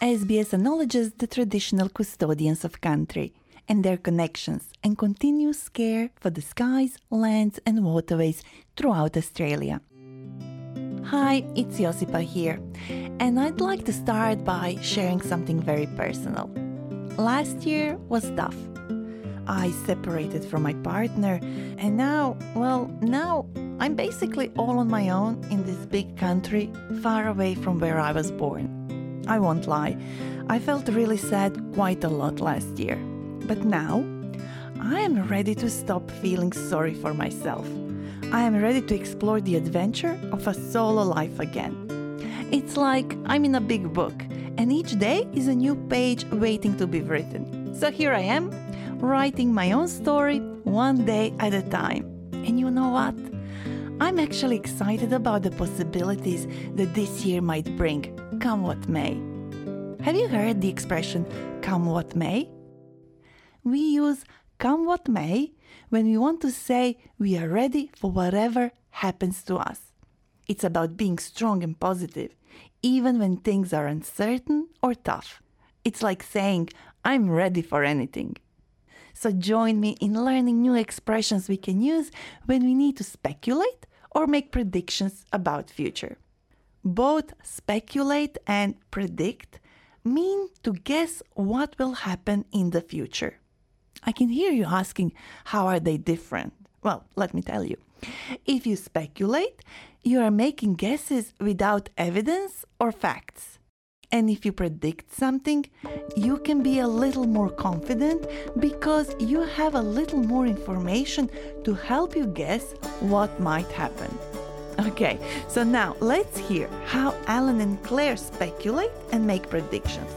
SBS acknowledges the traditional custodians of country and their connections and continuous care for the skies, lands and waterways throughout Australia. Hi, it's Josipa here, and I'd like to start by sharing something very personal. Last year was tough. I separated from my partner, and now, well, now I'm basically all on my own in this big country, far away from where I was born. I won't lie, I felt really sad quite a lot last year. But now, I am ready to stop feeling sorry for myself. I am ready to explore the adventure of a solo life again. It's like I'm in a big book, and each day is a new page waiting to be written. So here I am, writing my own story one day at a time. And you know what? I'm actually excited about the possibilities that this year might bring, come what may. Have you heard the expression come what may? We use come what may when we want to say we are ready for whatever happens to us. It's about being strong and positive, even when things are uncertain or tough. It's like saying, I'm ready for anything. So join me in learning new expressions we can use when we need to speculate or make predictions about future. Both speculate and predict mean to guess what will happen in the future. I can hear you asking, how are they different? Well, let me tell you. If you speculate, you are making guesses without evidence or facts. And if you predict something, you can be a little more confident because you have a little more information to help you guess what might happen. Okay, so now let's hear how Alan and Claire speculate and make predictions.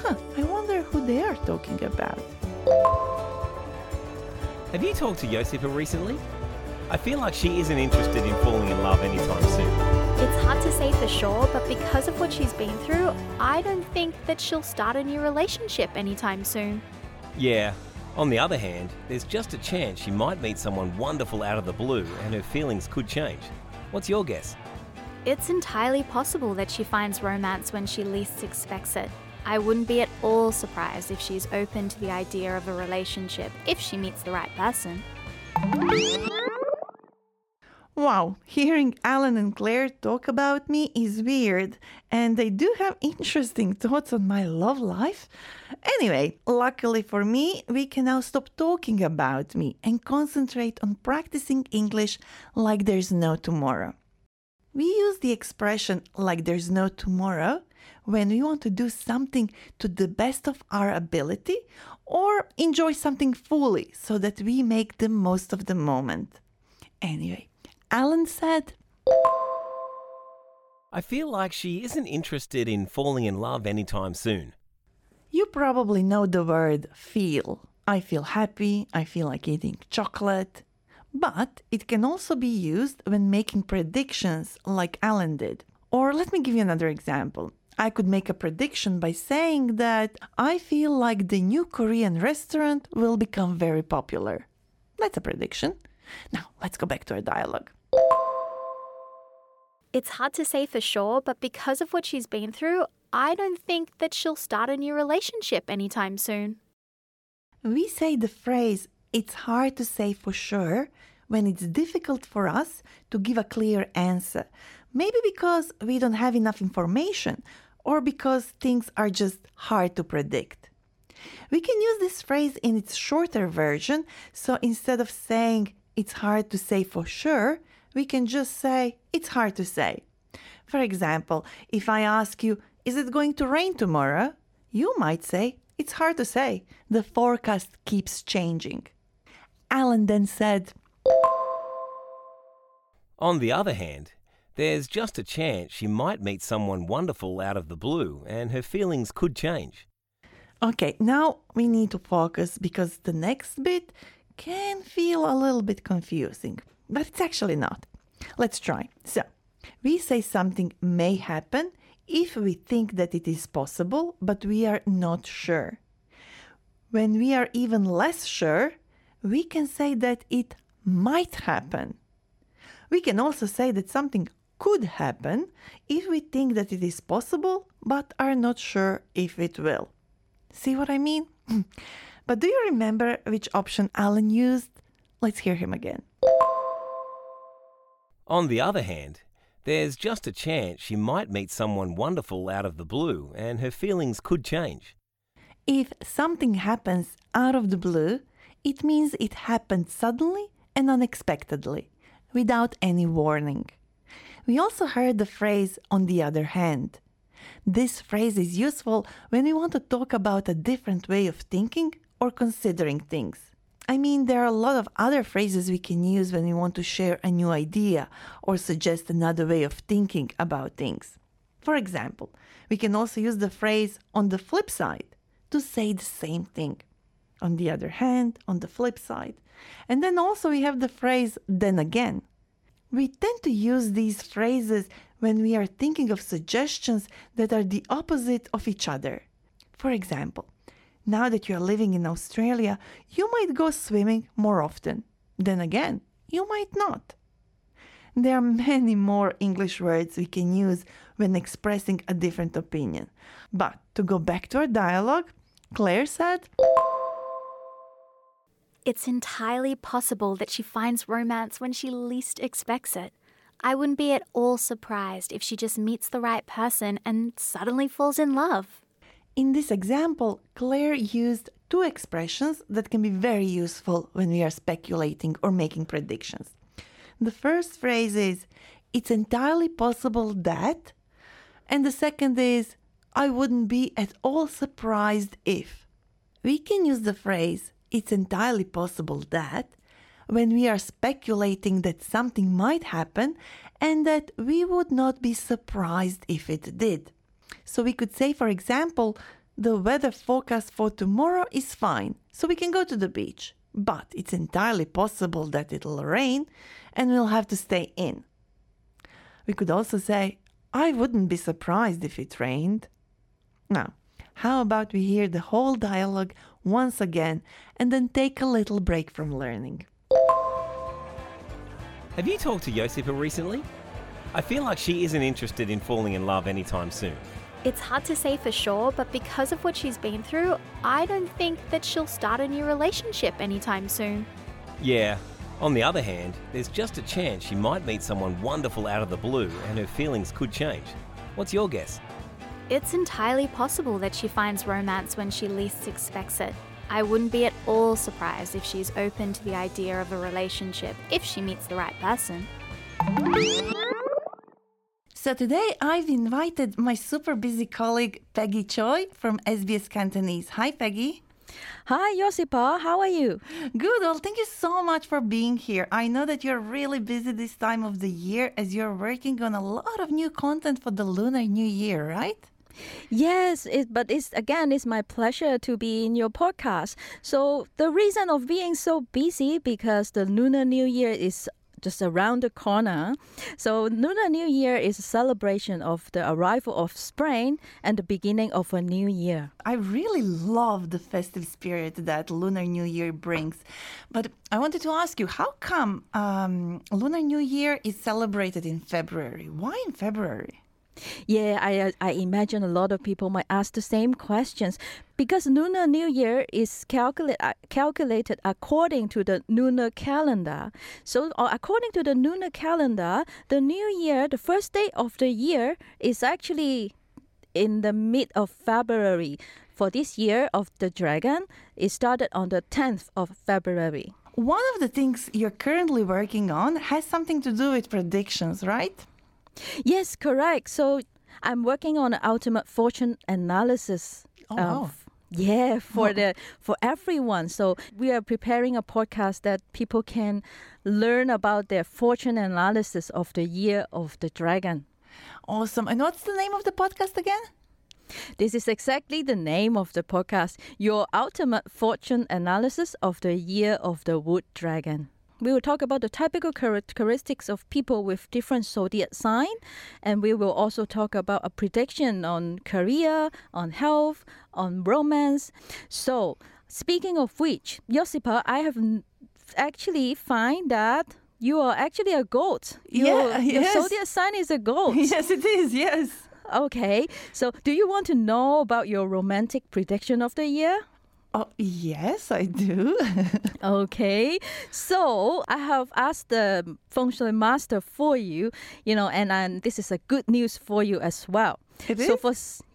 Huh, I wonder who they are talking about. Have you talked to Josipa recently? I feel like she isn't interested in falling in love anytime soon. It's hard to say for sure, but because of what she's been through, I don't think that she'll start a new relationship anytime soon. Yeah. On the other hand, there's just a chance she might meet someone wonderful out of the blue and her feelings could change. What's your guess? It's entirely possible that she finds romance when she least expects it. I wouldn't be at all surprised if she's open to the idea of a relationship if she meets the right person. Wow, hearing Alan and Claire talk about me is weird, and they do have interesting thoughts on my love life. Anyway, luckily for me, we can now stop talking about me and concentrate on practicing English like there's no tomorrow. We use the expression like there's no tomorrow when we want to do something to the best of our ability or enjoy something fully so that we make the most of the moment. Anyway, Alan said, I feel like she isn't interested in falling in love anytime soon. You probably know the word feel. I feel happy, I feel like eating chocolate. But it can also be used when making predictions like Alan did. Or let me give you another example. I could make a prediction by saying that I feel like the new Korean restaurant will become very popular. That's a prediction. Now, let's go back to our dialogue. It's hard to say for sure, but because of what she's been through, I don't think that she'll start a new relationship anytime soon. We say the phrase, it's hard to say for sure, when it's difficult for us to give a clear answer. Maybe because we don't have enough information or because things are just hard to predict. We can use this phrase in its shorter version, so instead of saying it's hard to say for sure, we can just say it's hard to say. For example, if I ask you, is it going to rain tomorrow? You might say, it's hard to say. The forecast keeps changing. Alan then said, On the other hand, there's just a chance she might meet someone wonderful out of the blue and her feelings could change. Okay, now we need to focus because the next bit can feel a little bit confusing, but it's actually not. Let's try. So, we say something may happen if we think that it is possible, but we are not sure. When we are even less sure, we can say that it might happen. We can also say that something could happen if we think that it is possible but are not sure if it will. See what I mean? but do you remember which option Alan used? Let's hear him again. On the other hand, there's just a chance she might meet someone wonderful out of the blue and her feelings could change. If something happens out of the blue, it means it happened suddenly and unexpectedly, without any warning. We also heard the phrase on the other hand. This phrase is useful when we want to talk about a different way of thinking or considering things. I mean, there are a lot of other phrases we can use when we want to share a new idea or suggest another way of thinking about things. For example, we can also use the phrase on the flip side to say the same thing. On the other hand, on the flip side. And then also we have the phrase then again. We tend to use these phrases when we are thinking of suggestions that are the opposite of each other. For example, now that you are living in Australia, you might go swimming more often. Then again, you might not. There are many more English words we can use when expressing a different opinion. But to go back to our dialogue, Claire said, It's entirely possible that she finds romance when she least expects it. I wouldn't be at all surprised if she just meets the right person and suddenly falls in love. In this example, Claire used two expressions that can be very useful when we are speculating or making predictions. The first phrase is, It's entirely possible that, and the second is, I wouldn't be at all surprised if. We can use the phrase, It's entirely possible that, when we are speculating that something might happen and that we would not be surprised if it did. So we could say, for example, the weather forecast for tomorrow is fine, so we can go to the beach. But it's entirely possible that it'll rain and we'll have to stay in. We could also say, I wouldn't be surprised if it rained. Now, how about we hear the whole dialogue once again and then take a little break from learning? Have you talked to Josipa recently? I feel like she isn't interested in falling in love anytime soon. It's hard to say for sure, but because of what she's been through, I don't think that she'll start a new relationship anytime soon. Yeah. On the other hand, there's just a chance she might meet someone wonderful out of the blue and her feelings could change. What's your guess? It's entirely possible that she finds romance when she least expects it. I wouldn't be at all surprised if she's open to the idea of a relationship if she meets the right person. So today I've invited my super busy colleague Peggy Choi from SBS Cantonese. Hi, Peggy. Hi, Josipa. How are you? Good. Well, thank you so much for being here. I know that you're really busy this time of the year as you're working on a lot of new content for the Lunar New Year, right? Yes, it, but it's again, it's my pleasure to be in your podcast. So the reason of being so busy because the Lunar New Year is just around the corner. So Lunar New Year is a celebration of the arrival of spring and the beginning of a new year. I really love the festive spirit that Lunar New Year brings. But I wanted to ask you, how come um, Lunar New Year is celebrated in February? Why in February? Yeah, I I imagine a lot of people might ask the same questions because Lunar New Year is calculate, uh, calculated according to the lunar calendar. So, uh, according to the lunar calendar, the New Year, the first day of the year, is actually in the mid of February. For this year of the dragon, it started on the 10th of February. One of the things you're currently working on has something to do with predictions, right? Yes, correct. So I'm working on ultimate fortune analysis. Oh, um, wow. Yeah, for Oh. the for everyone. So we are preparing a podcast that people can learn about their fortune analysis of the year of the dragon. Awesome. And what's the name of the podcast again? This is exactly the name of the podcast, Your Ultimate Fortune Analysis of the Year of the Wood Dragon. We will talk about the typical characteristics of people with different zodiac sign, and we will also talk about a prediction on career, on health, on romance. So, speaking of which, Josipa, I have actually find that you are actually a goat. Your, Yeah, your yes. zodiac sign is a goat. yes, it is. Yes. Okay, so do you want to know about your romantic prediction of the year? Oh, yes, I do. Okay, so I have asked the shui master for you, you know, and, and this is a good news for you as well. It so is? for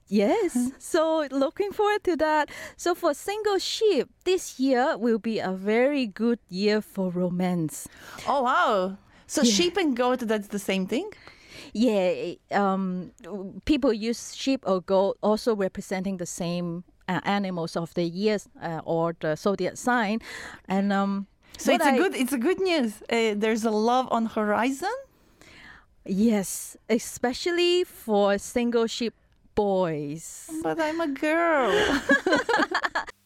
yes, so looking forward to that. So for single sheep, this year will be a very good year for romance. oh, wow. So sheep and goat, that's the same thing? Yeah, um, people use sheep or goat also representing the same animals of the years uh, or the zodiac sign, and um. So it's a I- good it's a good news. Uh, there's a love on horizon. Yes, especially for single sheep boys. But I'm a girl.